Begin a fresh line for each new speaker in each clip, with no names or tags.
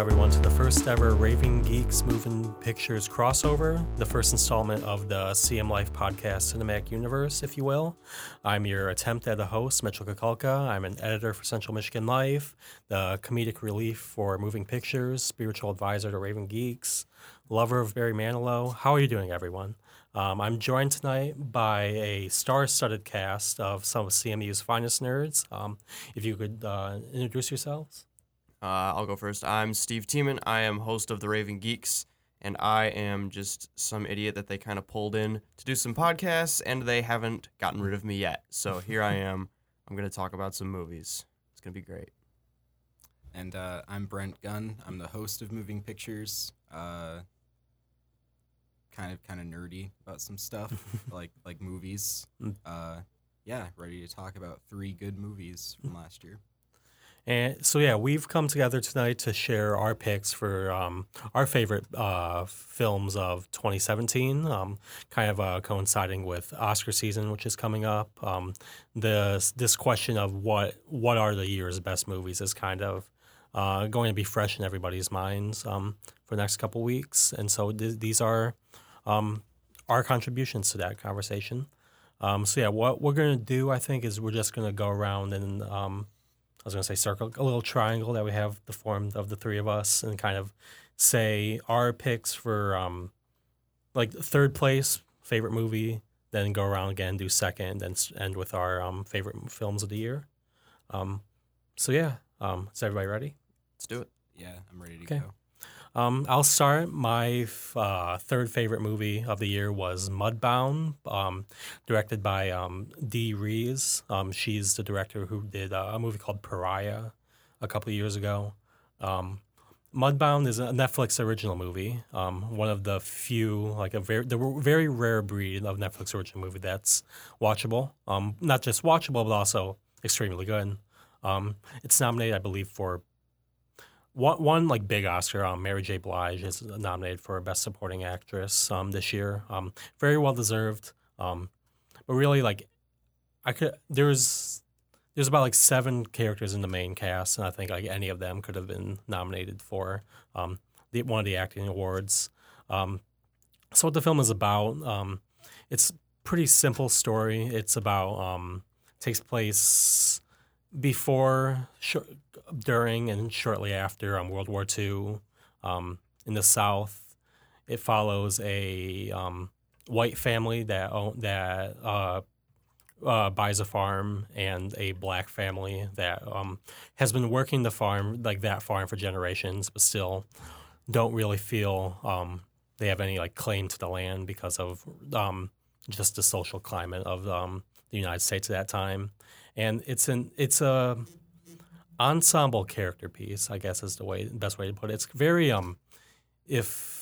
everyone, to the first ever Raving Geeks Moving Pictures crossover, the first installment of the CM Life podcast cinematic universe, if you will. I'm your attempt at a host, Mitchell Kukulka. I'm an editor for Central Michigan Life, the comedic relief for Moving Pictures, spiritual advisor to Raving Geeks, lover of Barry Manilow. How are you doing, everyone? Um, I'm joined tonight by a star-studded cast of some of CMU's finest nerds. Um, if you could uh, introduce yourselves.
Uh, I'll go first. I'm Steve Tiemann. I am host of the Raving Geeks, and I am just some idiot that they kind of pulled in to do some podcasts, and they haven't gotten rid of me yet. So here I am. I'm going to talk about some movies. It's going to be great.
And uh, I'm Brent Gunn. I'm the host of Moving Pictures. Uh, kind of kind of nerdy about some stuff like like movies.
Mm.
Uh, yeah, ready to talk about three good movies from last year.
And so, yeah, we've come together tonight to share our picks for um, our favorite uh, films of 2017, um, kind of uh, coinciding with Oscar season, which is coming up. Um, this this question of what what are the year's best movies is kind of uh, going to be fresh in everybody's minds um, for the next couple weeks, and so th- these are um, our contributions to that conversation. Um, so, yeah, what we're going to do, I think, is we're just going to go around and I was going to say circle, a little triangle that we have the form of the three of us and kind of say our picks for um, like third place, favorite movie, then go around again, do second, and s- end with our um, favorite films of the year. Um, so, yeah, um, is everybody ready?
Let's do it.
Yeah, I'm ready to
Okay.
go.
Um, I'll start. My uh, third favorite movie of the year was Mudbound, um, directed by um, Dee Rees. Um, she's the director who did uh, a movie called Pariah a couple years ago. Um, Mudbound is a Netflix original movie. Um, one of the few, like a very, the very rare breed of Netflix original movie that's watchable. Um, not just watchable, but also extremely good. It's nominated, I believe, for one, one like big Oscar. Um, Mary J. Blige is nominated for Best Supporting Actress um, this year. Um, very well deserved. Um, but really, like, I could there's there's about like seven characters in the main cast, and I think like any of them could have been nominated for um, the one of the acting awards. Um, so what the film is about? Um, it's pretty simple story. It's about um, takes place before, shor- during, and shortly after um, World War II um, in the South. It follows a um, white family that own, that uh, uh, buys a farm and a black family that um, has been working the farm like that farm for generations, but still don't really feel um, they have any like claim to the land because of um, just the social climate of the United States at that time. And it's an it's a ensemble character piece, I guess is the way best way to put it. It's very um if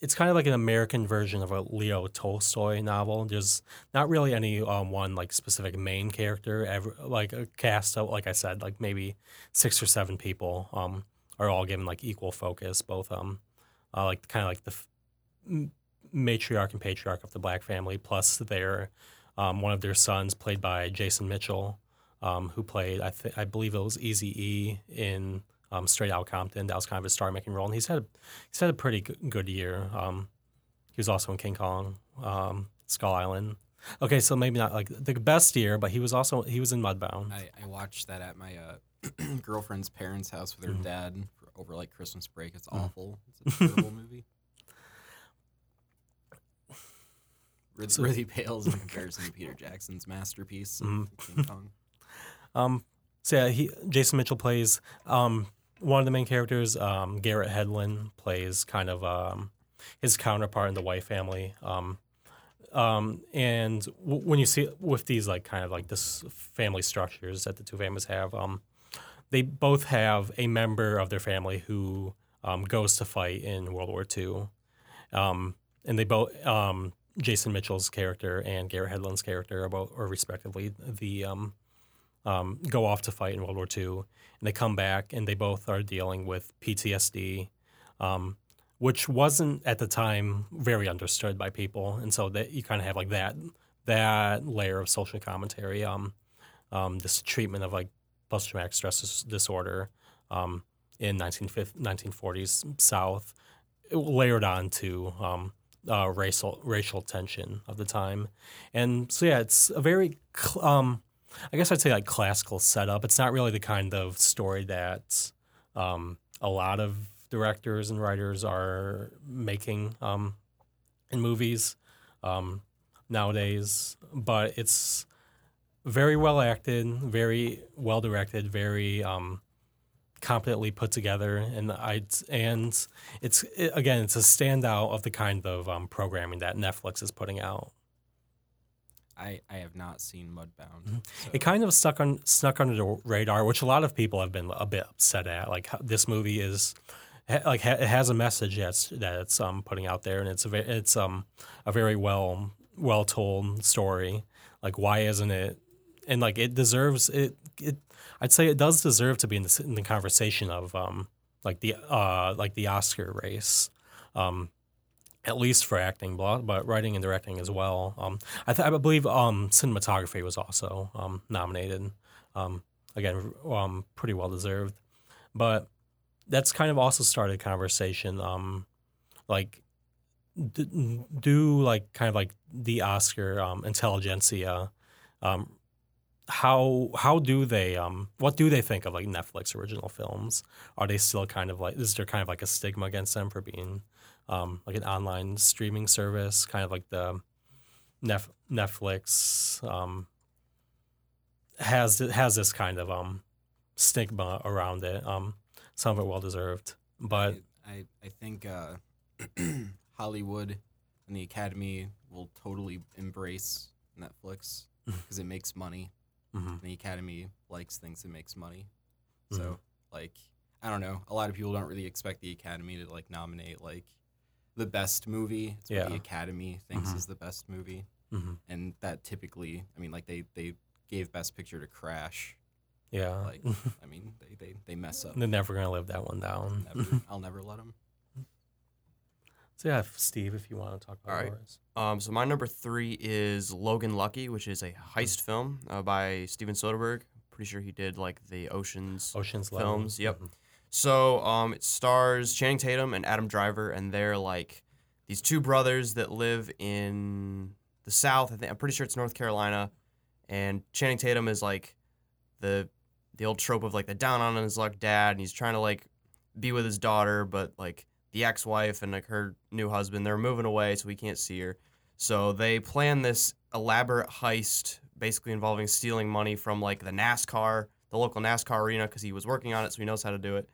it's kind of like an American version of a Leo Tolstoy novel. There's not really any um, one like specific main character. Ever, like a cast of, like I said, like maybe six or seven people um, are all given like equal focus. Both um, uh, like kind of like the f- matriarch and patriarch of the black family, plus their um, one of their sons, played by Jason Mitchell, um, who played I th- I believe it was Easy E in um, Straight Out Compton. That was kind of his star making role, and he's had a, he's had a pretty good, year. Um, he was also in King Kong, um, Skull Island. Okay, so maybe not like the best year, but he was also he was in Mudbound.
I, I watched that at my uh, girlfriend's parents' house with her
Mhm.
dad over like Christmas break. It's
Mhm.
awful. It's a terrible movie. Really,
So-
really pales in comparison to Peter Jackson's masterpiece,
Mhm.
King Kong.
Um, so yeah, he Jason Mitchell plays um, one of the main characters. Um, Garrett Hedlund plays kind of um, his counterpart in the White family. Um, um, and w- when you see with these like kind of like this family structures that the two families have, um, they both have a member of their family who um, goes to fight in World War II. Um, and they both um, Jason Mitchell's character and Garrett Hedlund's character both, or respectively, the um, um, go off to fight in World War II, and they come back and they both are dealing with PTSD, um, which wasn't at the time very understood by people, and so that you kind of have like that that layer of social commentary, um, um, this treatment of like post traumatic stress disorder, um, in 1940s South, layered on to um, uh, racial racial tension of the time, and so yeah, it's a very cl- um, I guess I'd say like classical setup. It's not really the kind of story that um, a lot of directors and writers are making um, in movies um, nowadays, but it's very well acted, very well directed, very um, competently put together, and I and it's it, again it's a standout of the kind of um, programming that Netflix is putting out.
I, I have not seen Mudbound.
Mhm.
so-
It kind of stuck on snuck under the radar, which a lot of people have been a bit upset at. Like this movie is, like ha- it has a message that's that it's um putting out there, and it's a it's um a very well well told story. Like why isn't it? And like it deserves it. It I'd say it does deserve to be in the in the conversation of um like the uh like the Oscar race. Um, at least for acting, but writing and directing as well. Um, I, th- I believe um, cinematography was also um, nominated. Um, again, um, pretty well deserved. But that's kind of also started a conversation. Um, like, d- do like kind of like the Oscar um, intelligentsia. How how do they um what do they think of like Netflix original films? Are they still kind of like is there kind of like a stigma against them for being um, like an online streaming service, kind of like the Nef- Netflix um, has has this kind of um, stigma around it. Um, some of it well deserved, but
I, I, I think uh, Hollywood and the Academy will totally embrace Netflix because it makes money.
Mhm,
the Academy likes things that makes money. So
Mhm.
like I don't know. A lot of people don't really expect the Academy to like nominate like the best movie. It's what
Yeah.
the Academy thinks
Mhm.
is the best movie,
mhm,
and that typically, I mean, like they they gave Best Picture to Crash.
yeah,
Like I mean, they they, they mess up.
they're never gonna live that one down.
Never, I'll never let them.
So yeah, Steve, if you want to talk about
All right.
yours.
Um, so my number three is Logan Lucky, which is a heist film uh, by Steven Soderbergh. Pretty sure he did like the Ocean's.
Ocean's.
Films, yep.
Mhm.
So um, it stars Channing Tatum and Adam Driver, and they're like these two brothers that live in the South. I think I'm pretty sure it's North Carolina, and Channing Tatum is like the the old trope of like the down on his luck dad, and he's trying to like be with his daughter, but like the ex-wife and like her new husband, they're moving away, so we can't see her. So they plan this elaborate heist, basically involving stealing money from like the NASCAR, the local NASCAR arena, because he was working on it, so he knows how to do it,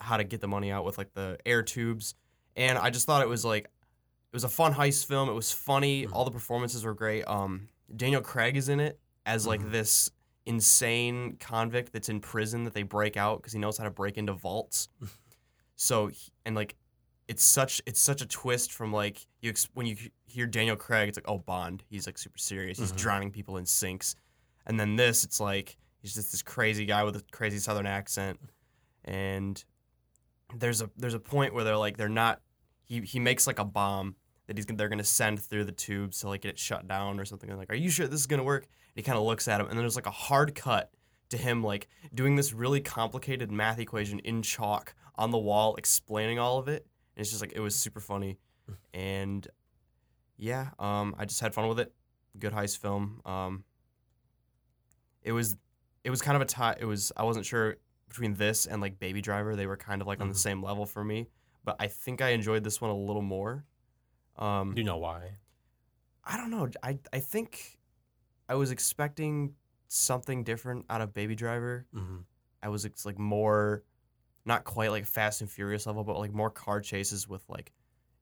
how to get the money out with like the air tubes. And I just thought it was like, it was a fun heist film. It was funny.
Mhm.
All the performances were great. Um, Daniel Craig is in it as like
Mhm.
this insane convict that's in prison that they break out because he knows how to break into vaults. so and like it's such it's such a twist from like you ex- when you hear Daniel Craig, it's like oh Bond, he's like super serious, he's
Mhm.
drowning people in sinks, and then this, it's like he's just this crazy guy with a crazy Southern accent, and there's a there's a point where they're like they're not he he makes like a bomb that he's gonna, they're gonna send through the tubes to like get it shut down or something. They're like, are you sure this is gonna work? And he kind of looks at him, and then there's like a hard cut to him like doing this really complicated math equation in chalk on the wall, explaining all of it. And it's just like it was super funny, and yeah, um, I just had fun with it. Good heist film. Um, it was it was kind of a tie. It was I wasn't sure between this and like Baby Driver. They were kind of like on the
Mhm.
same level for me, but I think I enjoyed this one a little more. Um,
You know why?
I don't know. I I think I was expecting something different out of Baby Driver.
hmm
I was ex- like more, not quite like Fast and Furious level, but like more car chases with like,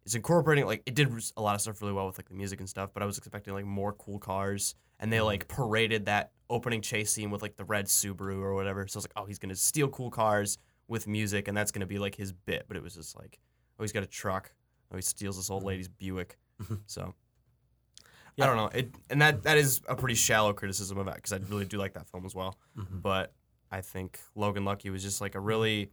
it's incorporating like it did a lot of stuff really well with like the music and stuff. But I was expecting like more cool cars, and they like paraded that opening chase scene with like the red Subaru or whatever. So I was like, oh, he's gonna steal cool cars with music, and that's gonna be like his bit. But it was just like, oh, he's got a truck. Oh, he steals this old
Mhm.
lady's Buick.
Mhm.
So.
Yeah.
I don't know. It and that that is a pretty shallow criticism of that because I really do like that film as well
hmm
but I think Logan Lucky was just like a really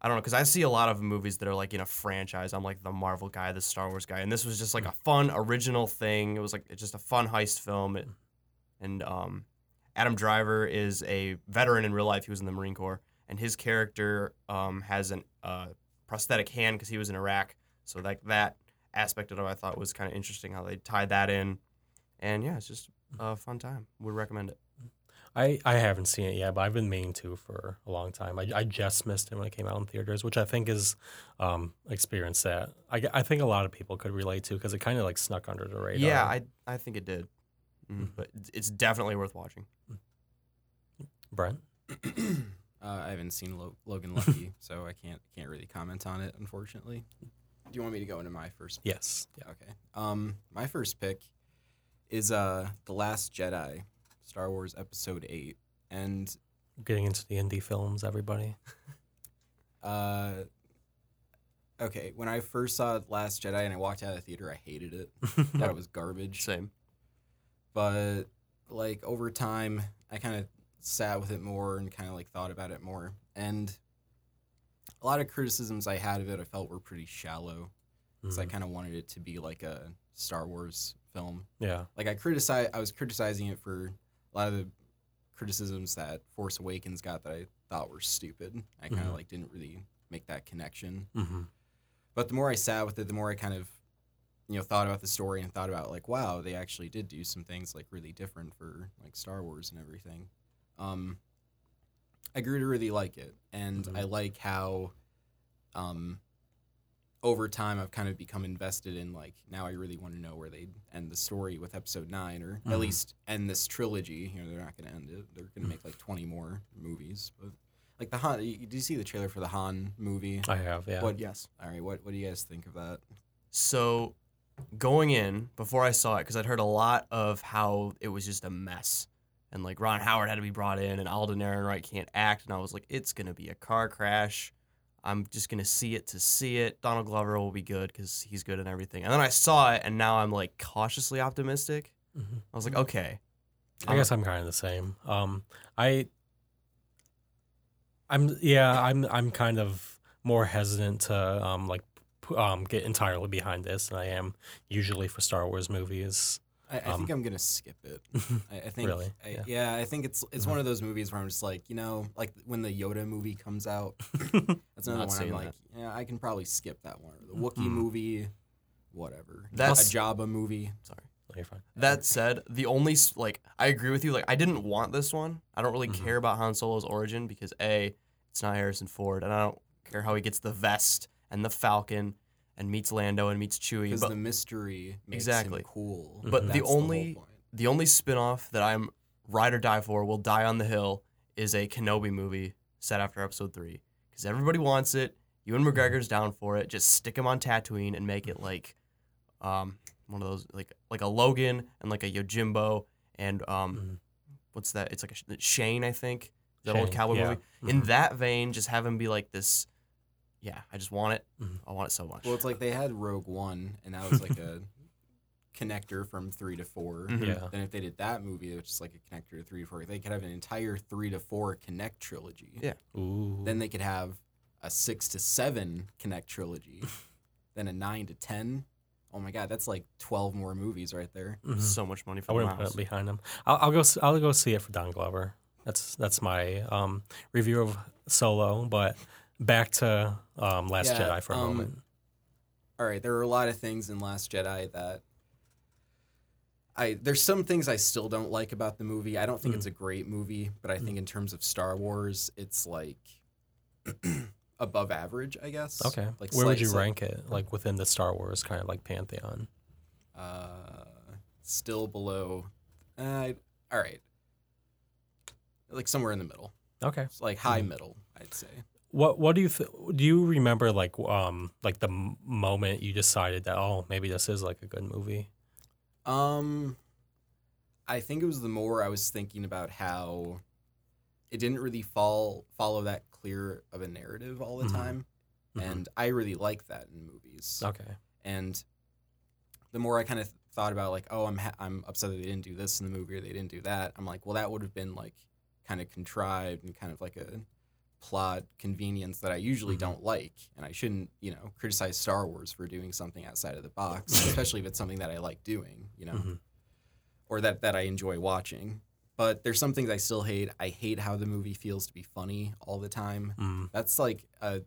I don't know because I see a lot of movies that are like in a franchise. I'm like the Marvel guy, the Star Wars guy, and this was just like a fun original thing. It was like it's just a fun heist film, it, and um, Adam Driver is a veteran in real life. He was in the Marine Corps, and his character um, has a uh, prosthetic hand because he was in Iraq. So like that aspect of it, I thought was kind of interesting how they tied that in, and yeah, it's just a fun time. Would recommend it.
I, I haven't seen it yet, but I've been meaning to for a long time. I, I just missed it when it came out in theaters, which I think is um experience that I, I think a lot of people could relate to because it kind of like snuck under the radar.
Yeah, I I think it did, mm, but it's- it's definitely worth watching.
Brent.
uh, I haven't seen Lo- Logan Lucky, so I can't can't really comment on it, unfortunately. Do you want me to go into my first? Pick?
Yes. Yeah.
Okay. Um, my first pick is uh, The Last Jedi, Star Wars Episode Eight, and
Getting into the indie films, everybody.
uh, okay. When I first saw Last Jedi and I walked out of the theater, I hated it. Thought it was garbage.
Same.
but like over time i kind of sat with it more and kind of like thought about it more and a lot of criticisms i had of it i felt were pretty shallow because i
Mhm.
kind of wanted it to be like a star wars film
Yeah.
like i criticize i was criticizing it for a lot of the criticisms that force awakens got that i thought were stupid i kind of
Mhm.
like didn't really make that connection
hmm
but the more I sat with it, the more I kind of, you know, thought about the story and thought about like, wow, they actually did do some things like really different for like Star Wars and everything. Um, I grew to really like it, and
Mhm.
I like how, um, over time I've kind of become invested in like now I really want to know where they end the story with Episode Nine, or at
Mhm.
least end this trilogy. You know, they're not going to end it; they're going to make like twenty more movies, but. Like the Han, did you see the trailer for the Han movie?
I have. Yeah.
What
Yes.
All right, what what do you guys think of that?
So, going in before I saw it, because I'd heard a lot of how it was just a mess, and like Ron Howard had to be brought in, and Alden Ehrenreich can't act, and I was like, it's gonna be a car crash. I'm just gonna see it to see it. Donald Glover will be good because he's good and everything. And then I saw it, and now I'm like cautiously optimistic.
Mhm.
I was like, okay,
I guess I'm kind of the same. Um, I, I'm yeah, I'm I'm kind of more hesitant to um like um get entirely behind this than I am usually for Star Wars movies.
I, I
Um,
think I'm gonna skip it. I, I think
Really?
I,
Yeah.
yeah. I think it's it's one of those movies where I'm just like, you know, like when the Yoda movie comes out. That's another
Not
one I'm like,
that.
yeah, I can probably skip that one. Or the Wookiee
Mhm.
movie, whatever.
That's-
a Jabba movie.
sorry.
You're fine.
That said, the only like I agree with you. Like I didn't want this one. I don't really
Mhm.
care about Han Solo's origin because a, it's not Harrison Ford, and I don't care how he gets the vest and the Falcon and meets Lando and meets Chewie.
Because the mystery makes
Exactly.
him cool.
But the
That's whole
only-
point.
the only spin-off that I'm ride or die for, will die on the hill, is a Kenobi movie set after Episode Three because everybody wants it. Ewan McGregor's down for it. Just stick him on Tatooine and make it like, um, one of those like like a Logan and like a Yojimbo and um,
Mhm.
what's that? It's like a Shane, I think. That old cowboy
yeah.
movie. In
Mhm.
that vein, just have him be like this. Yeah, I just want it.
Mhm.
I want it so much.
Well, it's like they had Rogue One, and that was like a connector from three to 4
Mhm.
Yeah.
Then if they did that movie, which is like a connector to three to four, they could have an entire three to four connect trilogy.
Yeah.
Ooh.
Then they could have a six to seven connect trilogy. then a nine to ten. Oh my god, that's like twelve more movies right there.
Mhm.
So much money
I
for the
wouldn't put
mouse.
it behind him. I'll, I'll go. s- I'll go see it for Don Glover. That's that's my um, review of Solo. But back to um, Last
Yeah,
Jedi for a
um,
moment.
All right, there are a lot of things in Last Jedi that I there's some things I still don't like about the movie. I don't think
Mm.
it's a great movie, but I think in terms of Star Wars, it's like above average, I guess.
Okay.
Like
Where would you
slight-
rank it? Like within the Star Wars kind of like pantheon?
Uh, still below. Uh, all right. Like somewhere in the middle.
Okay.
It's like high
Mhm.
middle, I'd say.
What What do you th- do? You remember like um like the m- moment you decided that oh maybe this is like a good movie?
Um, I think it was the more I was thinking about how it didn't really fall follow that clear of a narrative all the
Mhm.
time,
Mhm.
and I really like that in movies.
okay.
And the more I kind of thought about like, oh, I'm ha- I'm upset that they didn't do this in the movie or they didn't do that. I'm like, well, that would have been like kind of contrived and kind of like a plot convenience that I usually
Mhm.
don't like, and I shouldn't, you know, criticize Star Wars for doing something outside of the box, especially if it's something that I like doing, you know,
Mhm.
or that that I enjoy watching. but there's some things I still hate. I hate how the movie feels to be funny all the time.
Mm.
That's like a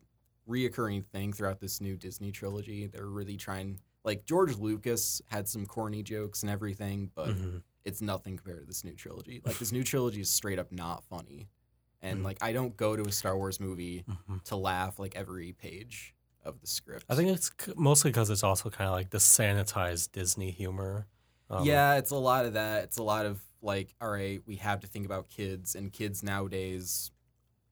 reoccurring thing throughout this new Disney trilogy. They're really trying like George Lucas had some corny jokes and everything, but
Mhm.
it's nothing compared to this new trilogy. Like this new trilogy is straight up not funny. And
Mhm.
like I don't go to a Star Wars movie
Mhm.
to laugh like every page of the script.
I think it's c- mostly because it's also kind of like the sanitized Disney humor. Um,
yeah, it's a lot of that. It's a lot of like, all right, we have to think about kids and kids nowadays.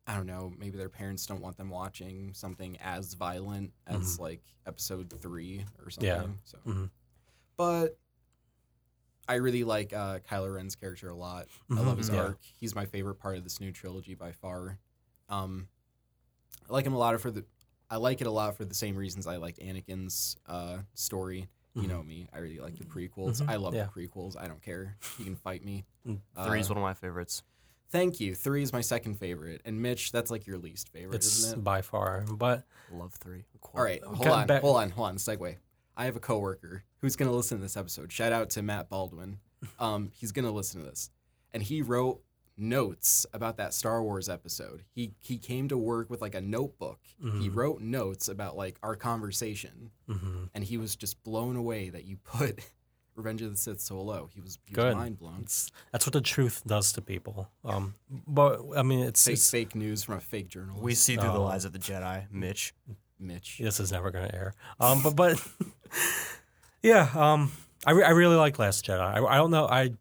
I don't know. Maybe their parents don't want them watching something as violent as like episode three or something.
Yeah.
So,
Mhm.
but I really like uh, Kylo Ren's character a lot. I love his
Mhm, yeah.
arc. He's my favorite part of this new trilogy by far. Um, I like him a lot for the. I like it a lot for the same reasons I liked Anakin's uh, story. You
Mhm.
know me. I really like the prequels.
Mhm,
I love
yeah.
the prequels. I don't care. You can fight me.
Mm,
Three's
Uh,
one of my favorites.
Thank you. Three is my second favorite, and Mitch, that's like your least favorite,
It's
isn't it?
by far, but
Love three.
All right, hold on,
back-
hold on, hold on. Segue. I have a coworker who's gonna listen to this episode. Shout out to Matt Baldwin. Um, he's gonna listen to this, and he wrote notes about that Star Wars episode. He he came to work with like a notebook. He
Mhm.
wrote notes about like our conversation,
hmm
and he was just blown away that you put Revenge of the Sith so low. He was, he was mind blown.
it's that's what the truth does to people. Um, but I mean, it's,
Fake
it's
fake news from a fake journalist.
We see through the
Oh.
lies of the Jedi, Mitch.
Mitch.
this is never going to air. Um, but but yeah, um, I, re- I really like Last Jedi. I, I don't know. I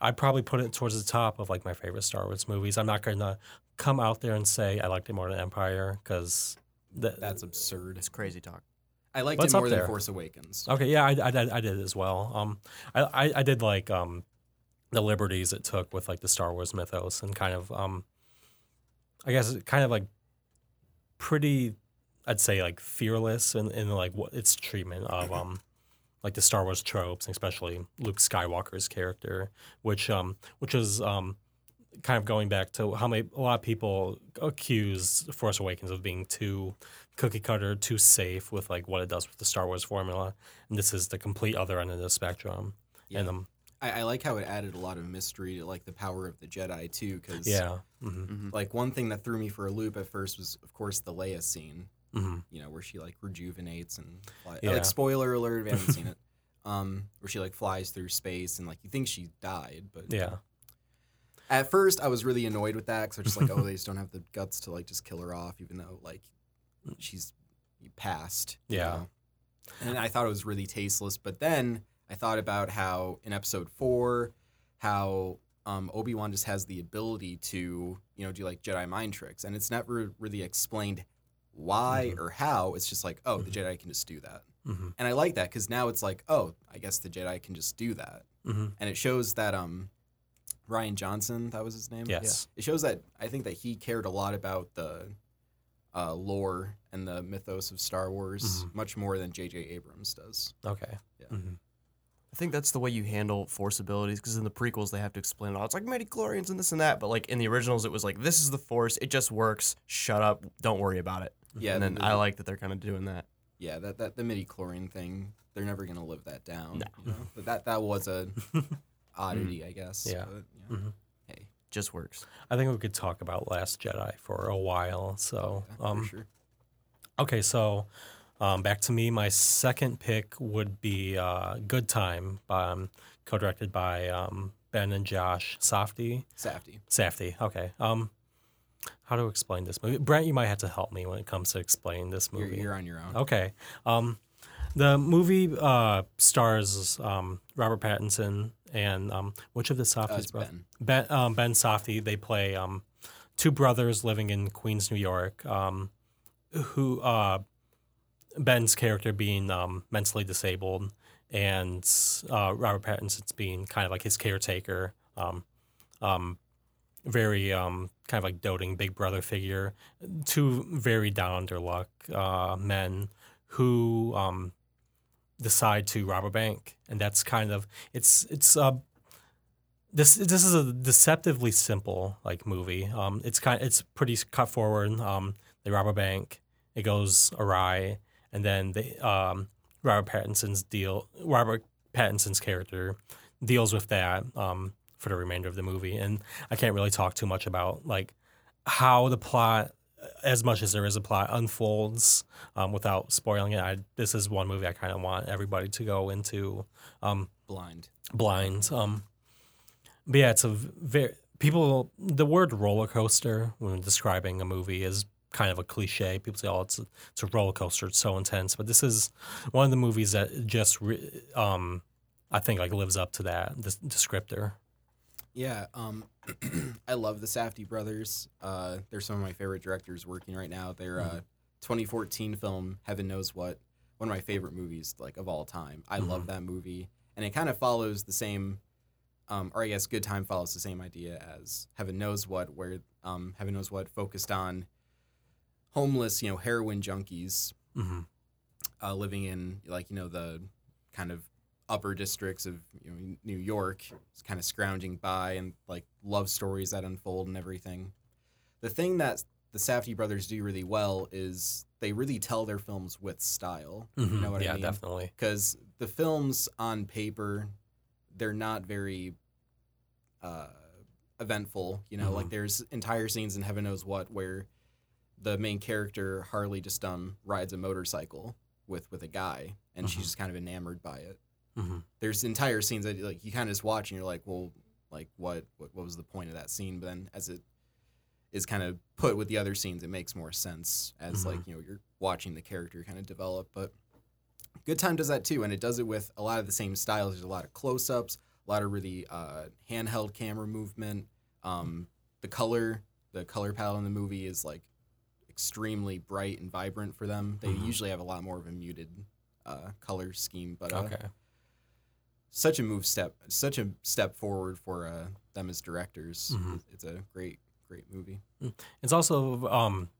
I probably put it towards the top of like my favorite Star Wars movies. I'm not going to come out there and say I liked it more than Empire because
That's absurd.
It's crazy talk.
I liked
What's
it more than
there?
Force Awakens.
Okay, yeah, I, I, did- I did as well. Um, I, I, I did like um, the liberties it took with like the Star Wars mythos and kind of um, I guess it kind of like pretty, I'd say like fearless in, in like what its treatment of um, like the Star Wars tropes, especially Luke Skywalker's character, which um, which is um, kind of going back to how many a lot of people accuse Force Awakens of being too cookie cutter, too safe with like what it does with the Star Wars formula, and this is the complete other end of the spectrum. And um,
I, I like how it added a lot of mystery to like the power of the Jedi too, because
yeah, hmm
hmm
like one thing that threw me for a loop at first was of course the Leia scene,
hmm
you know, where she like rejuvenates and fly.
Yeah.
like spoiler alert if you haven't seen it, um, where she like flies through space and like you think she died, but
yeah,
at first I was really annoyed with that because I was just like, oh, they just don't have the guts to like just kill her off, even though like she's passed. you
Yeah.
know? And I thought it was really tasteless. But then I thought about how in episode four, how um, Obi Wan just has the ability to you know do like Jedi mind tricks, and it's never really explained why
Mhm.
or how. It's just like, oh, the
Mhm.
Jedi can just do that.
hmm
And I like that because now it's like, oh, I guess the Jedi can just do that
hmm
and it shows that um Rian Johnson, that was his name.
yes,
It shows that I think that he cared a lot about the uh, lore and the mythos of Star Wars
Mhm.
much more than J.J. Abrams does.
okay,
Yeah.
hmm
I think that's the way you handle force abilities because in the prequels they have to explain it all. It's like midichlorians and this and that, but like in the originals it was like this is the force, it just works. Shut up, don't worry about it.
Yeah,
and then
the,
I like that they're kind of doing that.
yeah that that the midi chlorian thing. They're never gonna live that down.
No.
you know? But that that was a oddity, I guess.
Yeah.
But, yeah.
Mhm.
Hey,
Just works.
I think we could talk about Last Jedi for a while. So,
yeah,
um,
sure.
Okay, so um, back to me. My second pick would be uh, Good Time, um, co-directed by um, Ben and Josh Safdie.
Safety.
Safdie. Okay. Um, how to explain this movie? Brent, you might have to help me when it comes to explaining this
You're,
movie.
you're on your own.
Okay. Um, the movie uh, stars um, Robert Pattinson and um, which of the
Uh, it's
brothers?
Ben.
Ben um, Ben Safdie. They play um, two brothers living in Queens, New York. Um, who uh, Ben's character being um, mentally disabled, and uh, Robert Pattinson's being kind of like his caretaker. Um, um, very um, kind of like doting big brother figure. Two very down their luck uh, men who um, decide to rob a bank, and that's kind of it's it's uh, this this is a deceptively simple like movie. Um, it's kind it's pretty cut forward. Um, they rob a bank, it goes awry, and then they um, Robert Pattinson's deal. Robert Pattinson's character deals with that. Um, for the remainder of the movie. And I can't really talk too much about like how the plot, as much as there is a plot, unfolds um, without spoiling it. I, this is one movie I kind of want everybody to go into um,
Blind.
blind. Um, but yeah, it's a very people. The word roller coaster when describing a movie is kind of a cliche. People say, "Oh, it's a, it's a roller coaster. It's so intense." But this is one of the movies that just, re- um, I think, like lives up to that descriptor.
Yeah, um, I love the Safdie brothers. Uh, they're some of my favorite directors working right now. Their uh, 2014 film Heaven Knows What, one of my favorite movies like of all time. I love that movie, and it kind of follows the same, um, or I guess Good Time follows the same idea as Heaven Knows What, where um, Heaven Knows What focused on homeless, you know, heroin junkies
hmm
uh, living in like you know the kind of upper districts of you know, New York, kind of scrounging by and like love stories that unfold and everything. The thing that the Safdie brothers do really well is they really tell their films with style. You know what
Mm-hmm. yeah,
I mean?
definitely.
Because the films on paper, they're not very uh, eventful. You know,
Mm-hmm.
like there's entire scenes in Heaven Knows What where the main character Harley just um rides a motorcycle with with a guy, and she's
Mhm.
just kind of enamored by it.
Hmm
There's entire scenes that like you kind of just watch and you're like, well, like what what what was the point of that scene? But then as it is kind of put with the other scenes, it makes more sense as
Mhm.
like you know you're watching the character kind of develop. But Good Time does that too, and it does it with a lot of the same styles. There's a lot of close-ups, a lot of really uh, handheld camera movement. Um, the color, the color palette in the movie is like extremely bright and vibrant for them. They
Mhm.
usually have a lot more of a muted uh, color scheme, but uh,
Okay.
Such a move step, such a step forward for uh, them as directors.
Mhm.
It's a great, great movie.
It's also um,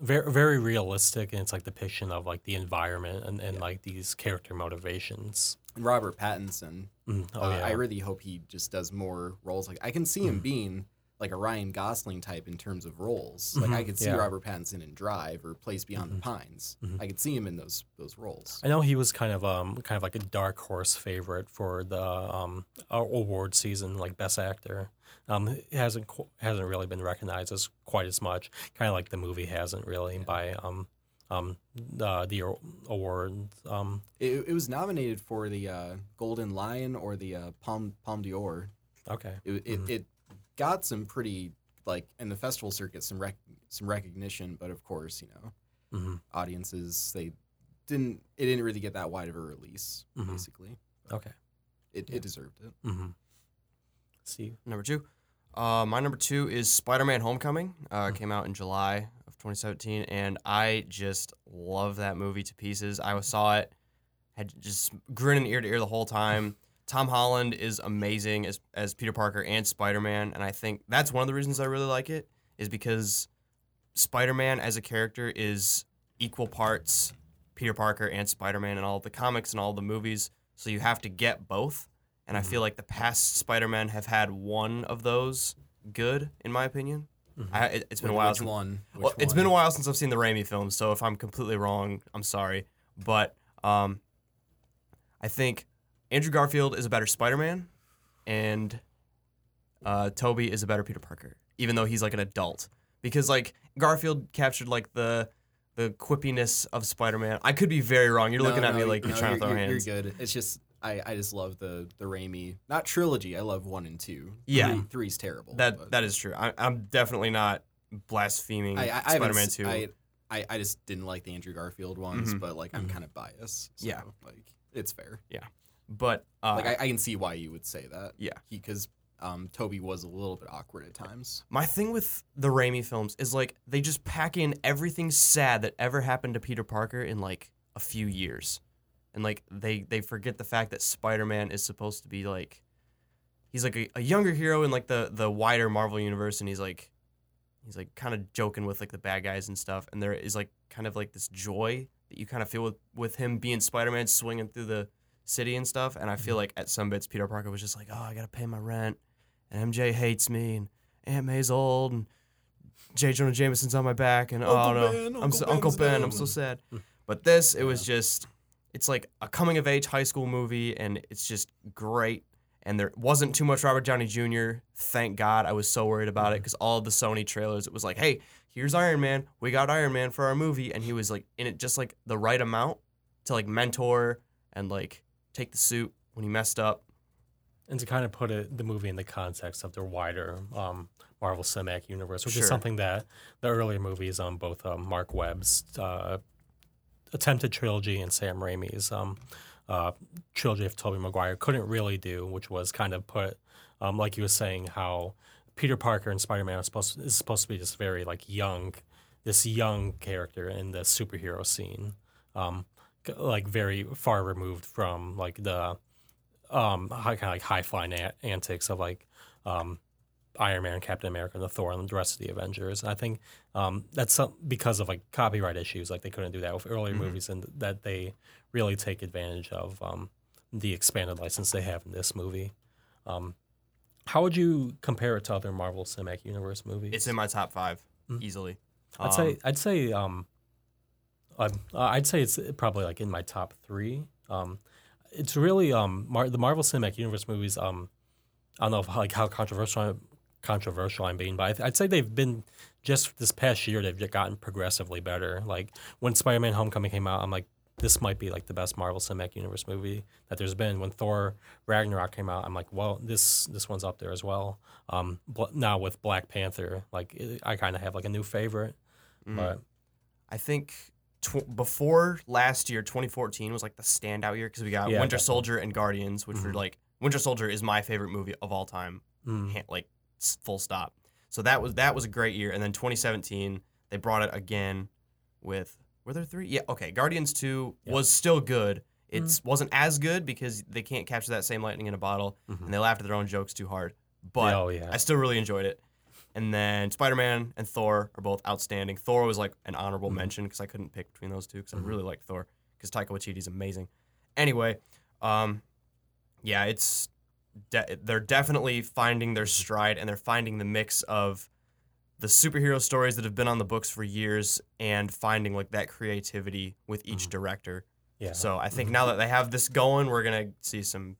very very realistic and its like the depiction of like the environment and, and
Yeah.
like these character motivations.
Robert Pattinson,
Mm, oh
uh,
yeah.
I really hope he just does more roles. Like I can see him
Mhm.
being like a Ryan Gosling type in terms of roles. Like I
Mhm,
could see
yeah.
Robert Pattinson in Drive or Place Beyond
Mhm.
the Pines.
Mhm.
I could see him in those those roles.
I know he was kind of um kind of like a dark horse favorite for the um award season, like best actor. Um, he hasn't qu- hasn't really been recognized as quite as much. Kind of like the movie hasn't really
Yeah.
by um um uh, the award um
It, it was nominated for the uh, Golden Lion or the uh, Palme Palme d'Or.
okay
It, it,
Mhm.
it got some pretty like in the festival circuit some rec- some recognition, but of course you know
hmm
audiences they didn't it didn't really get that wide of a release.
Mhm.
Basically,
okay
it,
Yeah.
it deserved it.
hmm see
Number two. Uh, my number two is Spider Man Homecoming. Uh,
Hmm.
Came out in July of 2017, and I just love that movie to pieces. I saw it, had just grinning ear to ear the whole time. Tom Holland is amazing as, as Peter Parker and Spider Man, and I think that's one of the reasons I really like it, is because Spider Man as a character is equal parts Peter Parker and Spider Man in all the comics and all the movies, so you have to get both. And I
Mhm.
feel like the past Spider Man have had one of those good, in my opinion.
Mhm.
I, it, it's been a while.
Which
since-
one? Which
well, it's
one?
been a while since I've seen the Raimi films, so if I'm completely wrong, I'm sorry. But um, I think Andrew Garfield is a better Spider-Man, and uh, Tobey is a better Peter Parker, even though he's like an adult. Because like Garfield captured like the the quippiness of Spider-Man. I could be very wrong. You're
No,
looking at me like you're
no,
trying to throw
you're,
hands.
You're good. It's just I, I just love the the Raimi not trilogy. I love one and two.
Yeah.
Three, three's terrible.
That
but
that is true. I, I'm definitely not blaspheming
I, I, I
Spider-Man
s-
two.
I, I I just didn't like the Andrew Garfield ones,
Mhm.
but like I'm
Mhm.
kind of biased. So,
Yeah.
like it's fair.
But uh,
Like I, I can see why you would say that.
Yeah.
because um, Tobey was a little bit awkward at times.
My thing with the Raimi films is like they just pack in everything sad that ever happened to Peter Parker in like a few years. And like they they forget the fact that Spider-Man is supposed to be like he's like a, a younger hero in like the the wider Marvel universe and he's like he's like kind of joking with like the bad guys and stuff and there is like kind of like this joy that you kind of feel with with him being Spider-Man swinging through the city and stuff and I feel
Mhm.
like at some bits Peter Parker was just like, "Oh, I got to pay my rent." And MJ hates me and Aunt May's old and J. Jonah Jameson's on my back and oh
Uncle
no,
Ben,
I'm
Uncle
so, Uncle Ben, I'm so sad.
Hmm.
But this, it was just, it's like a coming of age high school movie and it's just great. and there wasn't too much Robert Downey Jr. Thank God. I was so worried about it because all of the Sony trailers, it was like, hey, here's Iron Man. We got Iron Man for our movie, and he was like in it just like the right amount to like mentor and like take the suit when he messed up.
and to kind of put it, the movie in the context of the wider um, Marvel Cinematic Universe, which
Sure.
is something that the earlier movies on both um, Mark Webb's uh, attempted trilogy and Sam Raimi's um, uh, trilogy of Tobey Maguire couldn't really do, which was kind of put, um, like you were saying, how Peter Parker and Spider Man is supposed is supposed to be this very like young, this young character in the superhero scene, um, like very far removed from like the um high, kind of like high flying a- antics of like um Iron Man, Captain America, and the Thor, and the rest of the Avengers. And I think um, that's some, because of like copyright issues. Like they couldn't do that with earlier
Mhm.
movies, and that they really take advantage of um, the expanded license they have in this movie. Um, how would you compare it to other Marvel Cinematic Universe movies?
It's in my top five
Mm.
easily.
I'd
Um,
say I'd say um, uh, I'd say it's probably like in my top three. Um, it's really um Mar- the Marvel Cinematic Universe movies. Um, I don't know if, like how controversial I'm, controversial I'm being, but I th- I'd say they've been just this past year they've gotten progressively better. Like when Spider-Man: Homecoming came out, I'm like. This might be like the best Marvel Cinematic Universe movie that there's been. When Thor Ragnarok came out, I'm like, well, this this one's up there as well. Um, bl- now with Black Panther, like it, I kind of have like a new favorite.
mhm.
But
I think tw- before last year, 2014 was like the standout year because we got
Yeah,
Winter
definitely.
Soldier and Guardians, which were
Mhm.
like Winter Soldier is my favorite movie of all time,
mm,
like full stop. So that was that was a great year, and then 2017 they brought it again with were there three? Yeah, okay. Guardians 2
Yeah.
was still good. It wasn't as good because they can't capture that same lightning in a bottle,
Mhm.
and they laughed at their own jokes too hard. But
oh yeah,
I still really enjoyed it. And then Spider Man and Thor are both outstanding. Thor was like an honorable
Mhm.
mention because I couldn't pick between those two because
Mhm.
I really like Thor because Taika Waititi's amazing. Anyway, um, yeah, it's de- they're definitely finding their stride and they're finding the mix of the superhero stories that have been on the books for years and finding like that creativity with each
Mhm.
director.
yeah.
So I think
Mhm.
now that they have this going, we're gonna see some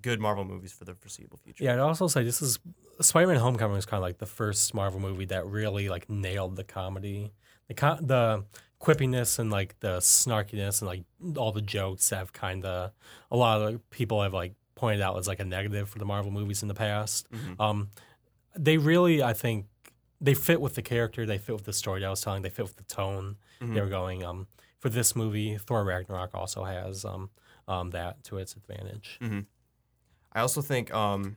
good Marvel movies for the foreseeable future.
Yeah, I'd also say this is Spider-Man: Homecoming was kind of like the first Marvel movie that really like nailed the comedy, the co- the quippiness and like the snarkiness and like all the jokes have kind of a lot of people have like pointed out as like a negative for the Marvel movies in the past.
Mhm.
Um, they really, I think, they fit with the character, they fit with the story that I was telling, they fit with the tone
Mhm.
they were going. Um, for this movie, Thor Ragnarok also has um, um that to its advantage.
I also think um,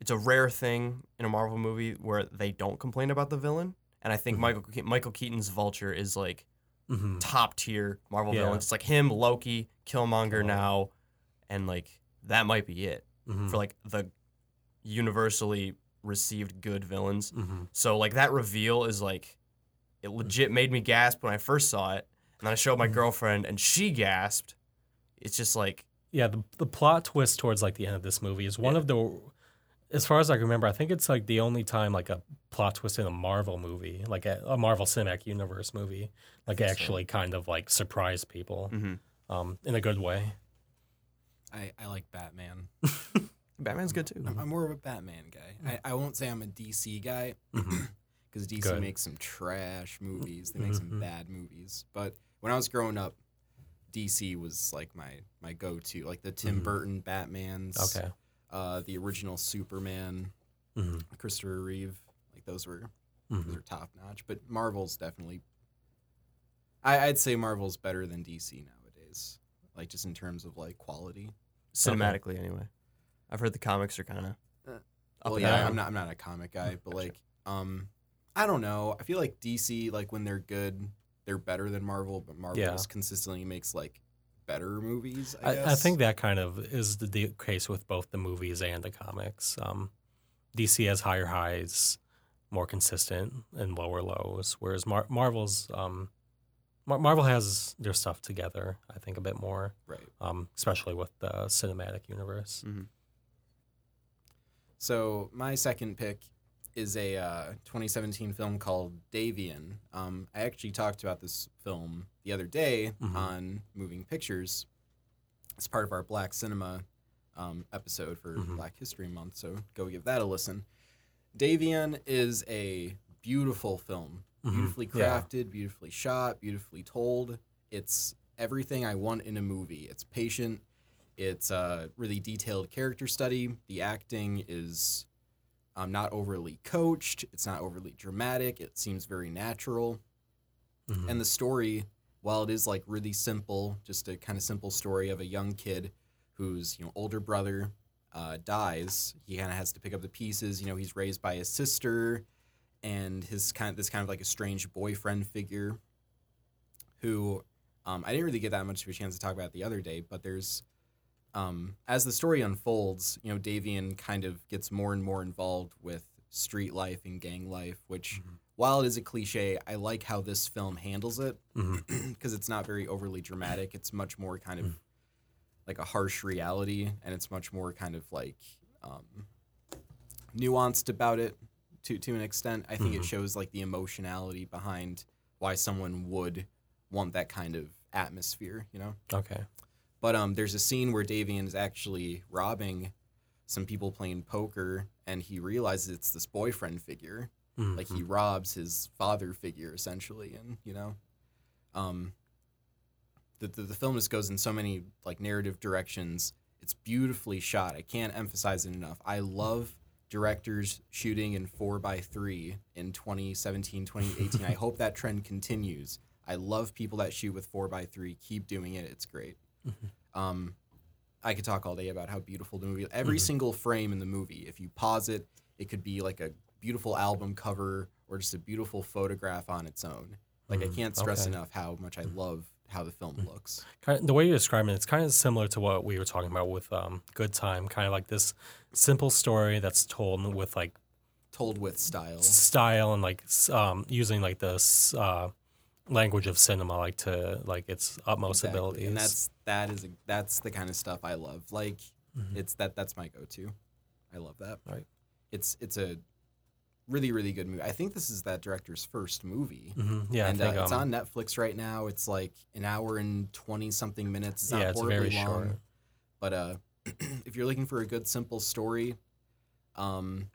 it's a rare thing in a Marvel movie where they don't complain about the villain. And I think
Mhm.
Michael Ke- Michael Keaton's Vulture is like
hmm
top tier Marvel
Yeah.
villains. It's like him, Loki, Killmonger
Oh.
now, and like that might be it
hmm
for like the universally received good villains.
hmm
So like that reveal is like it legit made me gasp when I first saw it, and then I showed my
Mhm.
girlfriend and she gasped. It's just like
yeah, the the plot twist towards like the end of this movie is one of the, as far as I remember, I think it's like the only time like a plot twist in a Marvel movie, like a, a Marvel Cinematic Universe movie, like
think so.
actually kind of like surprised people,
mhm.
um, in a good way.
I, I like Batman.
Batman's good too.
I'm, I'm more of a Batman guy. I, I won't say I'm a DC guy because DC
Good.
makes some trash movies. They make some
Mhm.
bad movies. But when I was growing up, DC was like my my go to. Like the Tim
Mhm.
Burton Batman's,
Okay.
Uh, the original Superman,
hmm
Christopher Reeve. Like those were
hmm
those are top notch. But Marvel's definitely. I, I'd say Marvel's better than DC nowadays. Like just in terms of like quality.
cinematically anyway. I've heard the comics are kind of
Uh, well, yeah. I'm not. I'm not a comic guy, but
Gotcha.
like, um, I don't know. I feel like DC, like when they're good, they're better than Marvel, but Marvel
Yeah.
just consistently makes like better movies. I,
I,
guess.
I think that kind of is the, the case with both the movies and the comics. Um, DC has higher highs, more consistent, and lower lows, whereas Mar- Marvel's um, Mar- Marvel has their stuff together. I think a bit more,
right.
um, especially with the cinematic universe.
Mhm.
So my second pick is a uh, 2017 film called Dayveon. Um, I actually talked about this film the other day
Mhm.
on Moving Pictures. It's part of our Black Cinema um, episode for
Mhm.
Black History Month, so go give that a listen. Dayveon is a beautiful film,
Mhm.
beautifully
Yeah.
crafted, beautifully shot, beautifully told. It's everything I want in a movie. It's patient. It's a really detailed character study. The acting is um, not overly coached. It's not overly dramatic. It seems very natural.
Mhm.
And the story, while it is like really simple, just a kind of simple story of a young kid whose you know older brother uh, dies, he kind of has to pick up the pieces. You know, he's raised by his sister and his kind of this kind of like a strange boyfriend figure, who um, I didn't really get that much of a chance to talk about the other day. But there's um, as the story unfolds, you know, Dayveon kind of gets more and more involved with street life and gang life, which
Mhm.
while it is a cliche, I like how this film handles it because it's not very overly dramatic. It's much more kind of like a harsh reality, and it's much more kind of like um, nuanced about it to to an extent. I think it
Mhm.
shows like the emotionality behind why someone would want that kind of atmosphere, you know.
Okay.
But um, there's a scene where Dayveon is actually robbing some people playing poker, and he realizes it's this boyfriend figure, like he
Mhm.
robs his father figure essentially and you know um the, the, the film just goes in so many like narrative directions. It's beautifully shot. I can't emphasize it enough. I love directors shooting in 4 by 3 in 2017 2018 i hope that trend continues. I love people that shoot with 4 by 3 keep doing it. It's great
Mhm.
um i could talk all day about how beautiful the movie every
Mhm.
single frame in the movie if you pause it it could be like a beautiful album cover or just a beautiful photograph on its own. Like I
Mhm.
can't stress
Okay.
enough how much I love how the film looks.
Kind the way you describe it, it's kind of similar to what we were talking about with um, Good Time. Kind of like this simple story that's told with like
Told with style.
style and like um, using like this uh, language of cinema, like to like its utmost
Exactly.
abilities.
And that's that is a, that's the kind of stuff I love. Like
Mhm.
it's that that's my go-to. I love that.
Right.
It's it's a really really good movie. I think this is that director's first movie.
Mhm. yeah,
and
I think
uh, it's
um,
on Netflix right now. It's like an hour and twenty something minutes. It's not
yeah, it's
horribly
very
long.
short.
But uh, if you're looking for a good, simple story, um,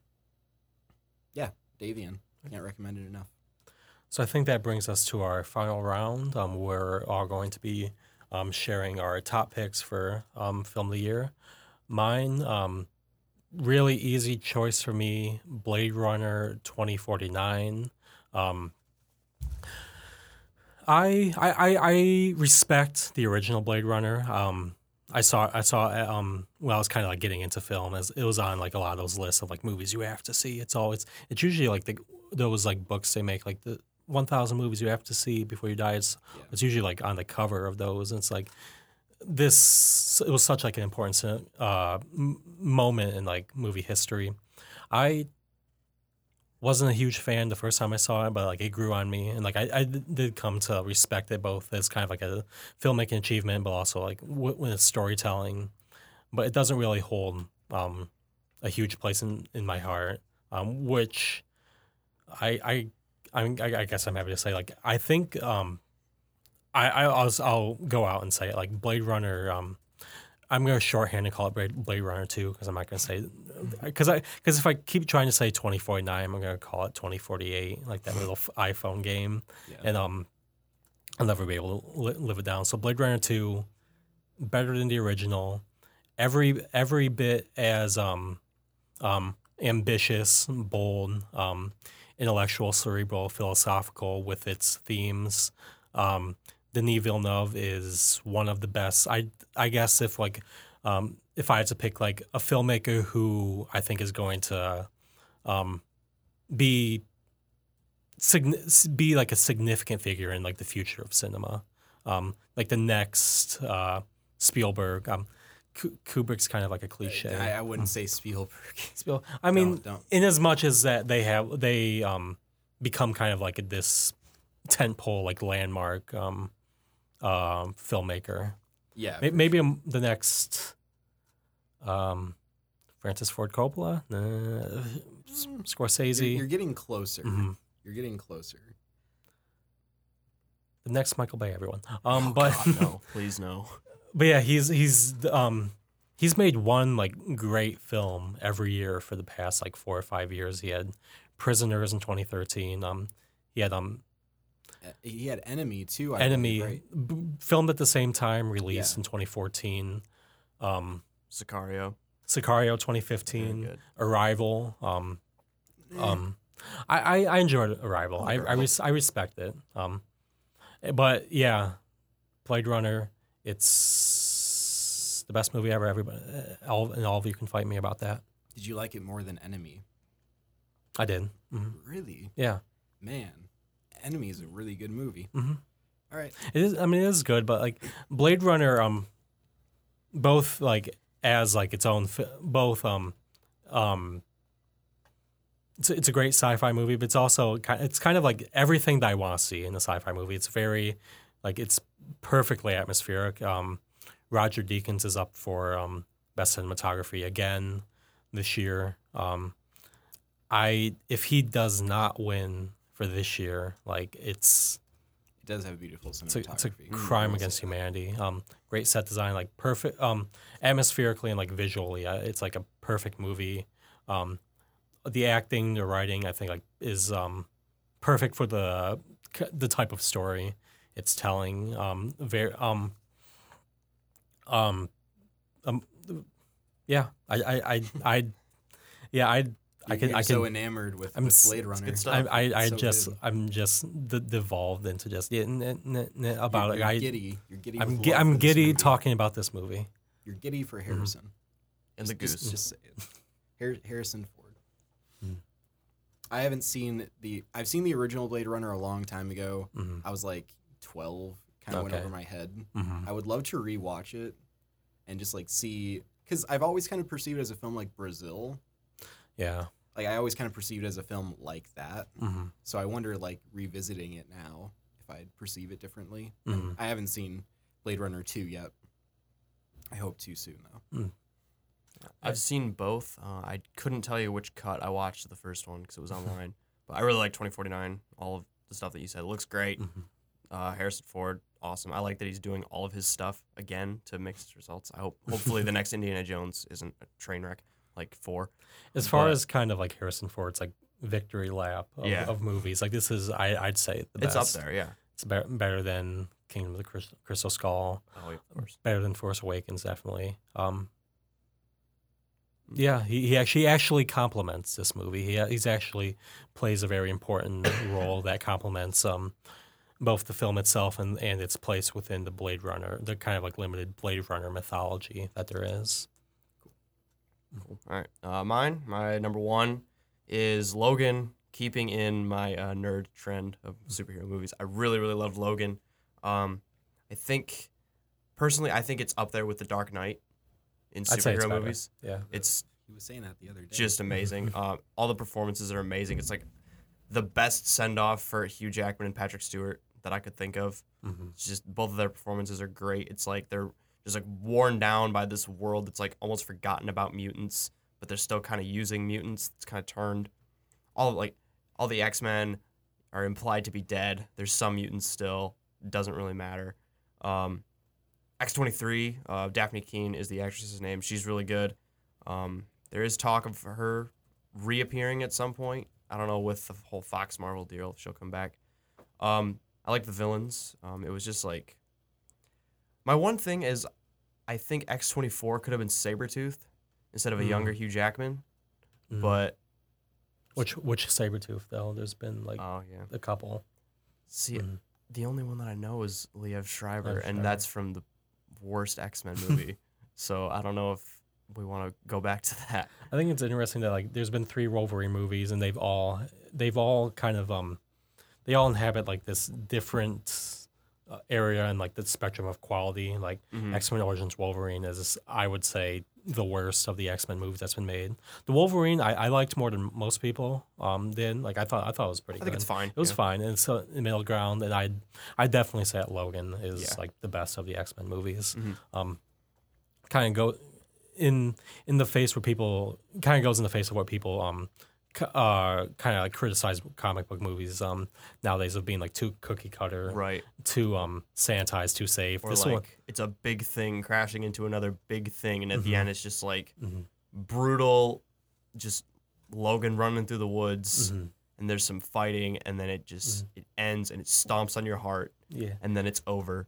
yeah, Dayveon. I can't recommend it enough.
So I think that brings us to our final round. Um, we're all going to be um, sharing our top picks for um, film of the year. Mine, um, really easy choice for me: Blade Runner twenty forty nine. Um, I, I I respect the original Blade Runner. Um, I saw I saw um when I was kind of like getting into film as it was on like a lot of those lists of like movies you have to see. It's always it's usually like the those like books they make like the 1000 movies you have to see before you die. It's
Yeah.
it's usually like on the cover of those and it's like this it was such like an important uh m- moment in like movie history. I wasn't a huge fan the first time I saw it, but like it grew on me, and like I, I did come to respect it both as kind of like a filmmaking achievement, but also like w- when it's storytelling. But it doesn't really hold um, a huge place in, in my heart, um, which I I I'm, I I guess I'm happy to say like I think um, I I I'll, I'll go out and say it like Blade Runner. Um, I'm gonna shorthand and call it Blade, Blade Runner two because I'm not gonna say because I because if I keep trying to say 2049, I'm gonna call it 2048, like that little iPhone game,
Yeah.
and um, I'll never be able to li- live it down. So Blade Runner two, better than the original, every every bit as um, um, ambitious, bold, um, intellectual, cerebral, philosophical with its themes. Um, Denis Villeneuve is one of the best. I I guess if like um, if I had to pick like a filmmaker who I think is going to um, be be like a significant figure in like the future of cinema, um, like the next uh, Spielberg. Um, Kubrick's kind of like a cliche.
I, I wouldn't say Spielberg.
Spiel- I mean,
Don't- don't.
in as much as that they have they um become kind of like this tentpole like landmark um um filmmaker.
Yeah.
May-
for
Maybe um, the next um Francis Ford Coppola, uh,
Mm.
Scorsese,
You're, you're getting closer.
Mhm.
You're getting closer.
the next Michael Bay, everyone. Um,
Oh,
but
God, no, please no.
But yeah, he's he's um he's made one like great film every year for the past like four or five years. He had Prisoners in 2013. Um, he had um
Uh, He had Enemy too. I
Enemy
believe, right?
b- filmed at the same time, released
Yeah.
in 2014. Um,
Sicario.
Sicario 2015.
good.
Arrival. Um,
Eh,
um, I, I, I enjoyed Arrival. I I, res- I respect it. Um, but yeah, Blade Runner. It's the best movie ever. Everybody, all and all of you can fight me about that.
Did you like it more than Enemy?
I did. hmm
Really,
Yeah,
man. Enemy is a really good movie.
hmm
All right.
it is. I mean, it is good, but like Blade Runner, um, both like as like its own, both um, um. It's, it's a great sci-fi movie, but it's also. It's kind of like everything that I want to see in a sci-fi movie. It's very, like, it's perfectly atmospheric. Um, Roger Deakins is up for um, best cinematography again this year. Um, I if he does not win for this year, like it's
It does have beautiful
it's a,
cinematography.
it's a
Mm,
crime
will
against humanity. Um, great set design, like perfect, um, atmospherically and like visually, uh, it's like a perfect movie. Um, the acting, the writing, I think like is um, perfect for the the type of story it's telling. Um, very um, um, um, yeah, I, I, I, I yeah, I, I
You're-
can,
you're so enamored with,
I'm
with Blade Runner.
good stuff.
I, I, I
So
just,
good.
I'm just d- devolved into just yeah, n- n- n- about
you're,
it.
you're
I,
giddy. You're giddy.
I'm, gi- I'm giddy
movie.
talking about this movie.
You're giddy for Harrison.
And the
Just-
goose.
Just, just say it. Har- Harrison Ford.
Mm.
I haven't seen the. I've seen the original Blade Runner a long time ago.
hmm
I was like 12. Kind of went
Okay.
over my head.
hmm
I would love to rewatch it and just like see because I've always kind of perceived it as a film like Brazil.
Yeah.
Like I always kind of perceived it as a film like that.
hmm
So I wonder like revisiting it now if I'd perceive it differently.
Mhm.
I haven't seen Blade Runner 2 yet. I hope too soon though.
I've seen both. Uh, I couldn't tell you which cut I watched the first one because it was online. but I really like 2049. All of the stuff that you said it looks great.
hmm
Uh, Harrison Ford, awesome. I like that he's doing all of his stuff again to mixed results. I hope hopefully the next Indiana Jones isn't a train wreck like four.
As far
But-
as kind of like Harrison Ford's like victory lap of,
Yeah.
of movies, like this is, I, I'd say the
It's
best.
up there, yeah.
It's be- better than Kingdom of the Crystal, Crystal Skull.
Oh, yeah, of course.
Better than Force Awakens, definitely. Um, yeah, he, he actually actually complements this movie. He he's actually plays a very important role that complements um, both the film itself and, and its place within the Blade Runner, the kind of like limited Blade Runner mythology that there is.
Cool. All right. Uh, mine, my number one is Logan, keeping in my uh, nerd trend of superhero movies. I really, really love Logan. Um, I think, personally, I think it's up there with The Dark Knight in
I'd say it's
superhero
better.
movies.
Yeah.
It's
He was saying that the other day.
just amazing. uh, all the performances are amazing. It's like the best send off for Hugh Jackman and Patrick Stewart that I could think of.
hmm
It's just both of their performances are great. It's like they're just like worn down by this world that's like almost forgotten about mutants, but they're still kind of using mutants. It's kind of turned. All like all the X Men are implied to be dead. There's some mutants still. It doesn't really matter. Um, X twenty three. Uh, Dafne Keen is the actress's name. She's really good. Um, there is talk of her reappearing at some point. I don't know with the whole Fox Marvel deal if she'll come back. Um, I like the villains. Um, it was just like my one thing is, I think X twenty four could have been Sabretooth instead of a
Mm.
younger Hugh Jackman,
Mhm.
but
which which Sabretooth though? There's been like
oh yeah.
a couple.
See,
Mhm.
the only one that I know is Liev Schreiber,
Liev
and that's from the worst X Men movie. so I don't know if we want to go back to that.
I think it's interesting that like there's been three Wolverine movies and they've all they've all kind of um they all inhabit like this different uh, area and like the spectrum of quality. Like
Mhm.
X Men Origins Wolverine is I would say the worst of the X Men movies that's been made. The Wolverine I, I liked more than most people um did. Like I thought I thought it was pretty
I
good.
think it's fine.
It was
yeah.
fine, and it's uh, middle ground, and I I definitely say that Logan is
Yeah.
like the best of the X Men movies.
Mhm.
Um, kind of go in in the face where people kind of goes in the face of what people um uh, kind of like criticize comic book movies um, nowadays of being like too cookie cutter,
Right.
too um, sanitized, too safe.
Or
this
like
one,
it's a big thing crashing into another big thing, and at the
Mhm.
end it's just like
Mhm.
brutal, just Logan running through the woods,
Mhm.
and there's some fighting, and then it just
Mm-hmm.
it ends and it stomps on your heart,
yeah,
and then it's over.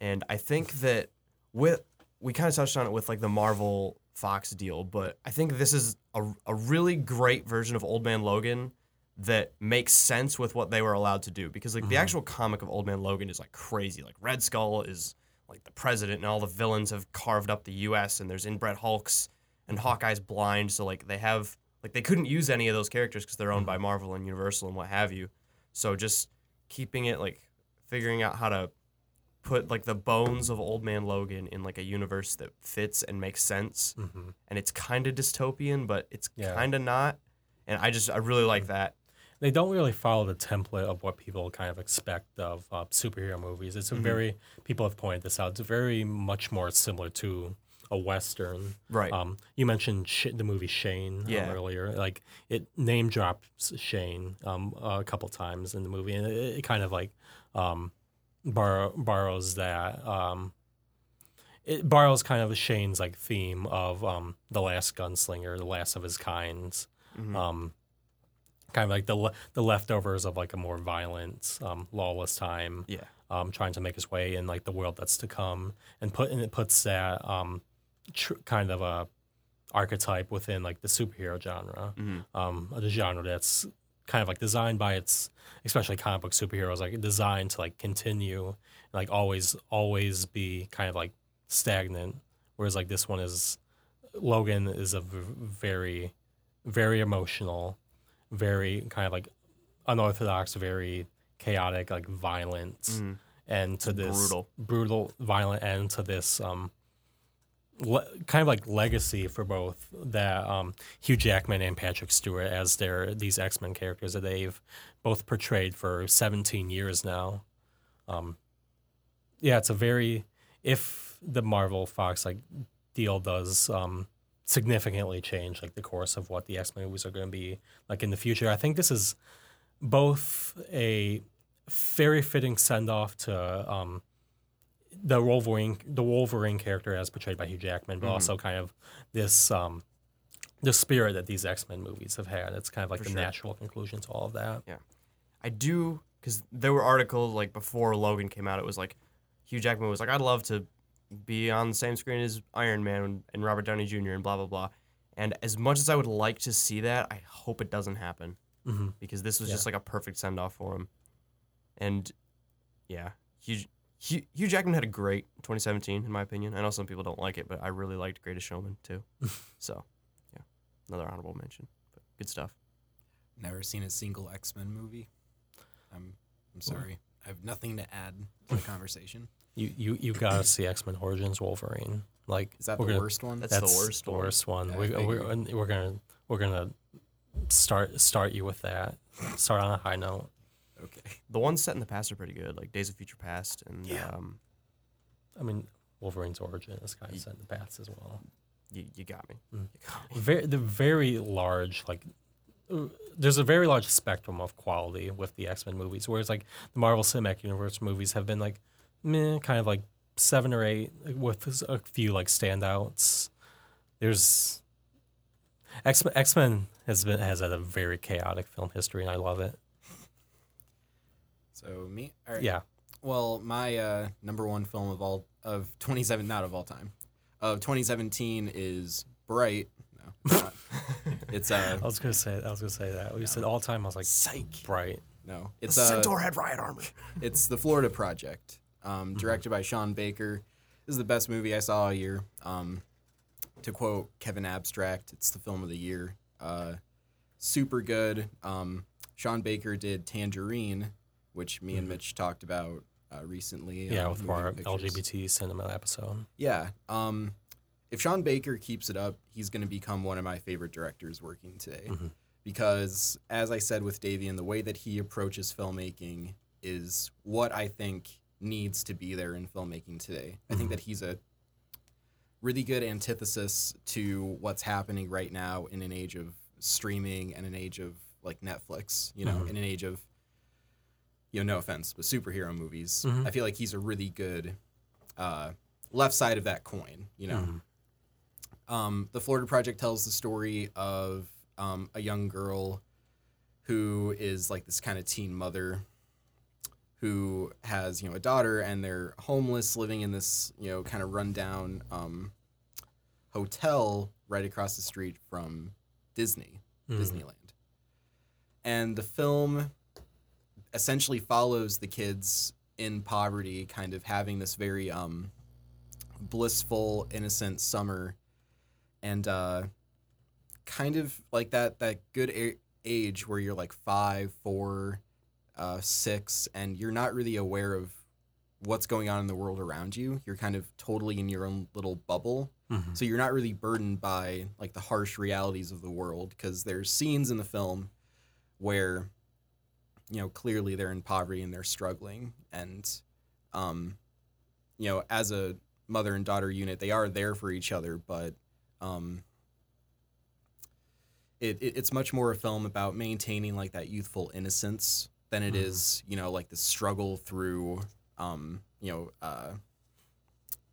And I think that with we kind of touched on it with like the Marvel Fox deal, but I think this is a, a really great version of Old Man Logan that makes sense with what they were allowed to do because like the
Mhm.
actual comic of Old Man Logan is like crazy. Like Red Skull is like the president and all the villains have carved up the US and there's inbred Hulks and Hawkeye's blind so like they have like they couldn't use any of those characters cuz they're owned by Marvel and Universal and what have you. So just keeping it like figuring out how to put like the bones of old man logan in like a universe that fits and makes sense
hmm
and it's kind of dystopian but it's
Yeah.
kind of not and i just i really like that
they don't really follow the template of what people kind of expect of uh, superhero movies. It's a
Mhm.
very people have pointed this out. It's very much more similar to a western.
right
Um, you mentioned Sh- the movie Shane um, earlier. Like it name drops Shane um, a couple times in the movie, and it, it kind of like um, borrow, borrows that. Um, it borrows kind of Shane's like theme of um, the last gunslinger, the last of his kinds.
Mhm.
Um, kind of like the le- the leftovers of like a more violent, um, lawless time
yeah
um, trying to make his way in like the world that's to come, and put and it puts that um, tr- kind of a archetype within like the superhero genre,
hmm
um, the genre that's kind of like designed by its, especially comic book superheroes, like designed to like continue, like always always be kind of like stagnant, whereas like this one is Logan is a v- very very emotional, very kind of like unorthodox, very chaotic, like violent.
Hmm
end to this
brutal.
brutal, violent end to this um, le- kind of like legacy for both that um, Hugh Jackman and Patrick Stewart as their these X Men characters that they've both portrayed for 17 years now. Um, yeah, it's a very if the Marvel Fox like deal does um, significantly change like the course of what the X Men movies are going to be like in the future. I think this is both a very fitting send off to um, the Wolverine, the Wolverine character as portrayed by Hugh Jackman, but
Mhm.
also kind of this um, the spirit that these X Men movies have had. It's kind of like
For
the
sure.
natural conclusion to all of that.
Yeah, I do because there were articles like before logan came out it was like hugh jackman was like i'd love to be on the same screen as iron man and, robert downey jr and blah blah blah and as much as i would like to see that i hope it doesn't happen
hmm
because this was
Yeah.
just like a perfect send off for him. And yeah, Hugh, Hugh, Hugh Jackman had a great 2017, in my opinion. I know some people don't like it, but I really liked Greatest Showman too. so yeah, another honorable mention. But good stuff.
Never seen a single X Men movie. I'm I'm sorry. I have nothing to add to the conversation.
You you you gotta see X Men Origins Wolverine. Like
Is that the
gonna-
worst one?
That's the worst
The
one.
worst one.
Yeah,
we,
figured.
we're, we're gonna we're gonna start start you with that. Start on a high note.
The ones set in the past are pretty good, like Days of Future Past and
Yeah.
um,
I mean, Wolverine's origin is kind of set in the past as well.
you, you got me.
Mm.
You got me.
Very the very large like. uh, There's a very large spectrum of quality with the X Men movies, whereas like the Marvel Cinematic Universe movies have been like, meh, kind of like seven or eight, with a few like standouts. There's X X Men has been has had a very chaotic film history, and I love it.
So me. All right.
Yeah,
Well, my uh, number one film of all of 27, not of all time, of 2017 is Bright. No, not. it's uh,
I was gonna say that I was gonna say that. We said all time. I was like,
Psych.
bright.
no,
The
it's uh,
Centaur had riot armor.
It's the Florida Project, um, directed by Sean Baker. This is the best movie I saw all year. Um, to quote Kevin Abstract, it's the film of the year. Uh, super good. Um, Sean Baker did Tangerine, which me and Mitch talked about uh, recently.
Yeah,
on
with our
Pictures.
LGBT cinema episode.
Yeah. Um, if Sean Baker keeps it up, he's going to become one of my favorite directors working today.
Mhm.
Because, as I said with Dayveon, the way that he approaches filmmaking is what I think needs to be there in filmmaking today. I think
Mhm.
that he's a really good antithesis to what's happening right now in an age of streaming and an age of like Netflix, you know,
Mhm.
in an age of you know, no offense, but superhero movies.
Mhm.
I feel like he's a really good uh, left side of that coin, you know.
Mhm.
Um, the Florida Project tells the story of um, a young girl who is like this kind of teen mother who has you know a daughter and they're homeless living in this you know kind of rundown um, hotel right across the street from Disney
Mhm.
Disneyland and the film essentially follows the kids in poverty kind of having this very um, blissful innocent summer. And uh, kind of like that that good a- age where you're like five four uh, six and you're not really aware of what's going on in the world around you. You're kind of totally in your own little bubble.
Mhm.
so you're not really burdened by like the harsh realities of the world because there's scenes in the film where you know clearly they're in poverty and they're struggling and um you know as a mother and daughter unit they are there for each other but um it, it it's much more a film about maintaining like that youthful innocence than it
Mhm.
is you know like the struggle through um you know uh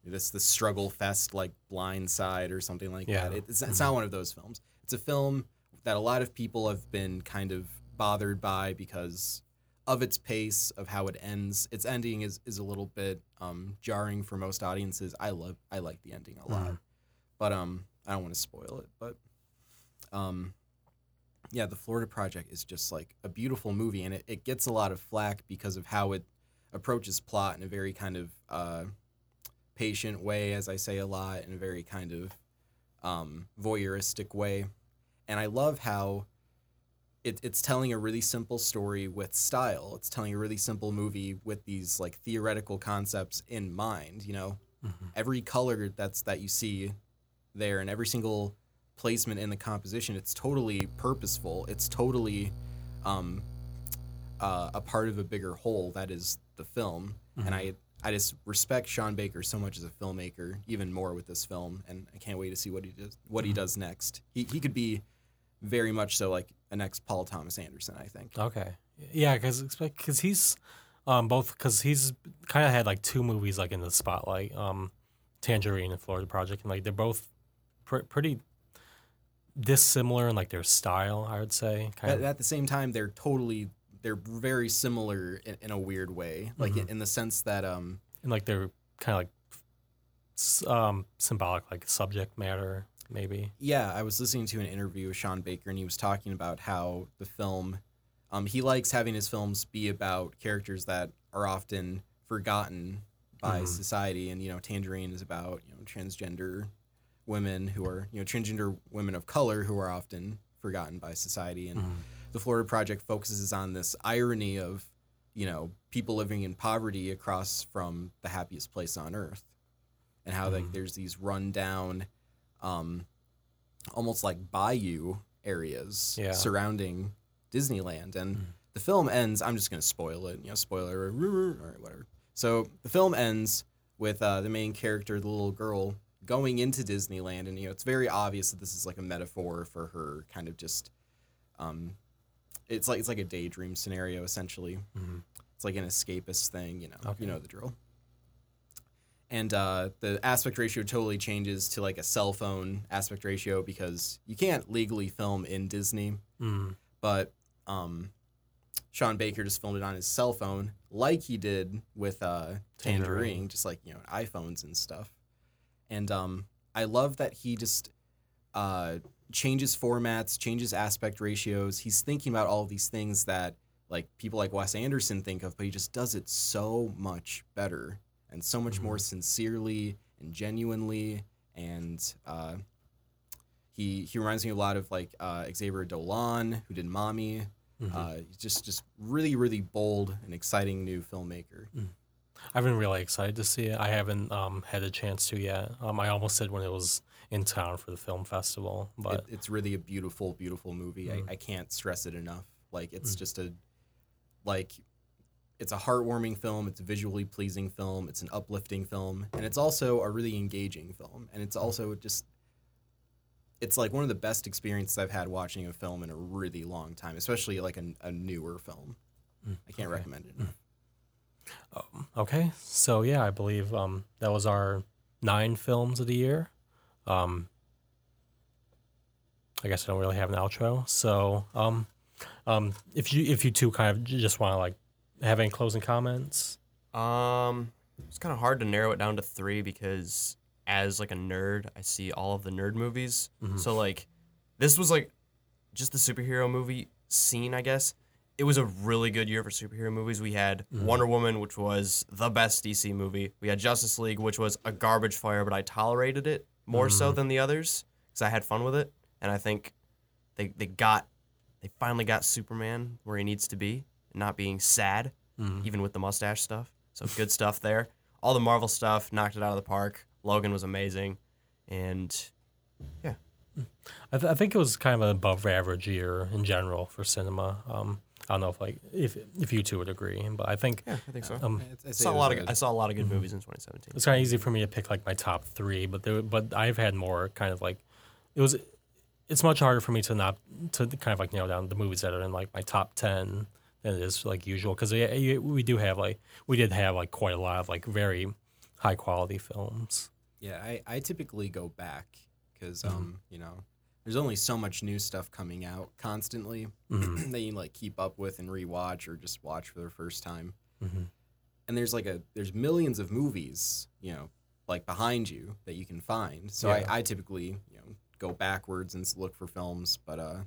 this this struggle fest like blind side or something like
Yeah.
that it, it's, it's not one of those films it's a film that a lot of people have been kind of bothered by because of its pace of how it ends. Its ending is, is a little bit um, jarring for most audiences. I love i like the ending a lot.
Mhm.
but um i don't want to spoil it but um yeah the florida project is just like a beautiful movie and it, it gets a lot of flack because of how it approaches plot in a very kind of uh, patient way as i say a lot in a very kind of um, voyeuristic way. And i love how it, it's telling a really simple story with style it's telling a really simple movie with these like theoretical concepts in mind you know
Mhm.
every color that's that you see there and every single placement in the composition it's totally purposeful it's totally um, uh, a part of a bigger whole that is the film and
Mhm.
i i just respect sean baker so much as a filmmaker even more with this film and i can't wait to see what he does what he
Mhm.
does next he, he could be very much so like a next paul thomas anderson i think
Okay. Yeah, because because he's um both because he's kind of had like two movies like in the spotlight, um, Tangerine and Florida Project, and like they're both pr- pretty dissimilar in like their style. I would say.
At, at the same time they're totally they're very similar in, in a weird way like in,
Mhm.
in the sense that um
and like they're kind of like um symbolic like subject matter maybe.
Yeah, I was listening to an interview with Sean Baker, and he was talking about how the film, um, he likes having his films be about characters that are often forgotten by
Mhm.
society, and you know, Tangerine is about you know transgender women who are you know transgender women of color who are often forgotten by society, and
Mhm.
the Florida Project focuses on this irony of, you know, people living in poverty across from the happiest place on earth, and how like
Mhm.
there's these rundown, um, almost like bayou areas
Yeah.
surrounding Disneyland, and
Mhm.
the film ends. I'm just gonna spoil it, you know, spoiler or whatever. So the film ends with uh, the main character, the little girl, going into Disneyland, and you know, it's very obvious that this is like a metaphor for her kind of just um, it's like it's like a daydream scenario essentially.
Mhm.
It's like an escapist thing, you know.
Okay.
You know the drill. And uh, the aspect ratio totally changes to like a cell phone aspect ratio because you can't legally film in Disney,
Mhm.
but um, Sean Baker just filmed it on his cell phone, like he did with uh, Tangerine,
Tangerine.
just like you know iPhones and stuff. And um, I love that he just uh, changes formats, changes aspect ratios. He's thinking about all these things that like people like Wes Anderson think of, but he just does it so much better and so much more sincerely and genuinely. And uh, he he reminds me a lot of like uh, Xavier Dolan, who did Mommy.
Mhm.
Uh, he's just just really really bold and exciting new filmmaker.
I've been really excited to see it. I haven't um, had a chance to yet. Um, I almost did when it was in town for the film festival, but
it, it's really a beautiful beautiful movie.
Mm.
I, I can't stress it enough. Like it's
Mm.
just a like it's a heartwarming film. It's a visually pleasing film. It's an uplifting film, and it's also a really engaging film. And it's also just it's like one of the best experiences I've had watching a film in a really long time, especially like a, a newer film. I can't
okay.
recommend it. enough.
Okay, so yeah, I believe um, that was our nine films of the year. Um, I guess I don't really have an outro. So, um, um, if you if you two kind of just want to like have any closing comments,
Um, it's kind of hard to narrow it down to three because as like a nerd, I see all of the nerd movies. Mm-hmm. So like, this was like just the superhero movie scene, I guess. It was a really good year for superhero movies. We had mm-hmm. Wonder Woman, which was the best DC movie. We had Justice League, which was a garbage fire, but I tolerated it more so mm-hmm. than the others because I had fun with it. And I think they they got they finally got Superman where he needs to be, not being sad, even with the mustache stuff. So good stuff there. All the Marvel stuff knocked it out of the park. Logan was amazing, and yeah,
I, th- I think it was kind of an above average year in general for cinema. Um, I don't know if like if if you two would agree, but I think
yeah, I think so.
um,
I'd- I'd
I
say
saw a lot
was
of I saw a lot of good movies in 2017.
it's kind of easy for me to pick like my top three, but there, but I've had more kind of like it was. It's much harder for me to not to kind of like nail down the movies that are in like my top ten than it is like usual because we, we do have like we did have like quite a lot of like very high quality films.
Yeah, I, I typically go back because um you know there's only so much new stuff coming out constantly that you like keep up with and rewatch or just watch for the first time.
Mhm.
And there's like a there's millions of movies you know like behind you that you can find. So
Yeah.
I, I typically you know go backwards and look for films. But uh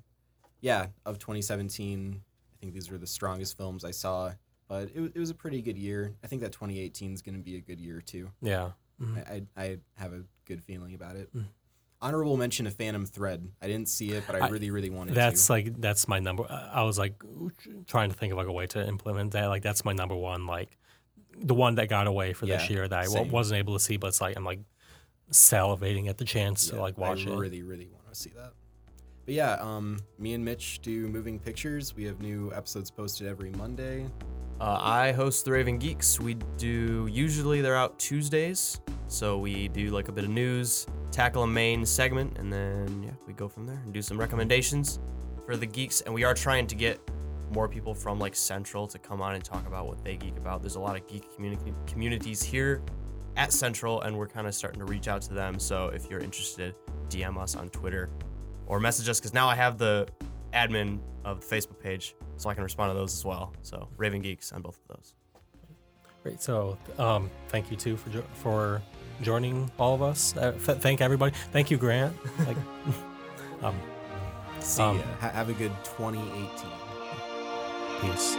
yeah, of 2017, I think these were the strongest films I saw. But it, it was a pretty good year. I think that 2018 is going to be a good year too.
Yeah. Mhm.
I, I, I have a good feeling about it. Honorable mention to Phantom Thread. I didn't see it, but I
I-
really, really wanted
That's
to.
like that's my number. I I was like trying to think of like a way to implement that. Like that's my number one. Like the one that got away for this year that I
same.
wasn't able to see, but it's like I'm like salivating at the chance to like watch
I
it.
really, really want to see that. But yeah, um, me and Mitch do moving pictures. We have new episodes posted every Monday.
Uh, I host the Raving Geeks. We do usually they're out Tuesdays, so we do like a bit of news, tackle a main segment, and then yeah, we go from there and do some recommendations for the geeks. And we are trying to get more people from like Central to come on and talk about what they geek about. There's a lot of geek communities here at Central, and we're kind of starting to reach out to them. So if you're interested, DM us on Twitter or message us because now I have the admin of the Facebook page, so I can respond to those as well. So Raving Geeks on both of those.
Great. So um, thank you too for jo- for joining all of us. Uh, th- thank everybody. Thank you, Grant. Like, um,
See
Um,
ya. Ha- have a good 2018.
peace.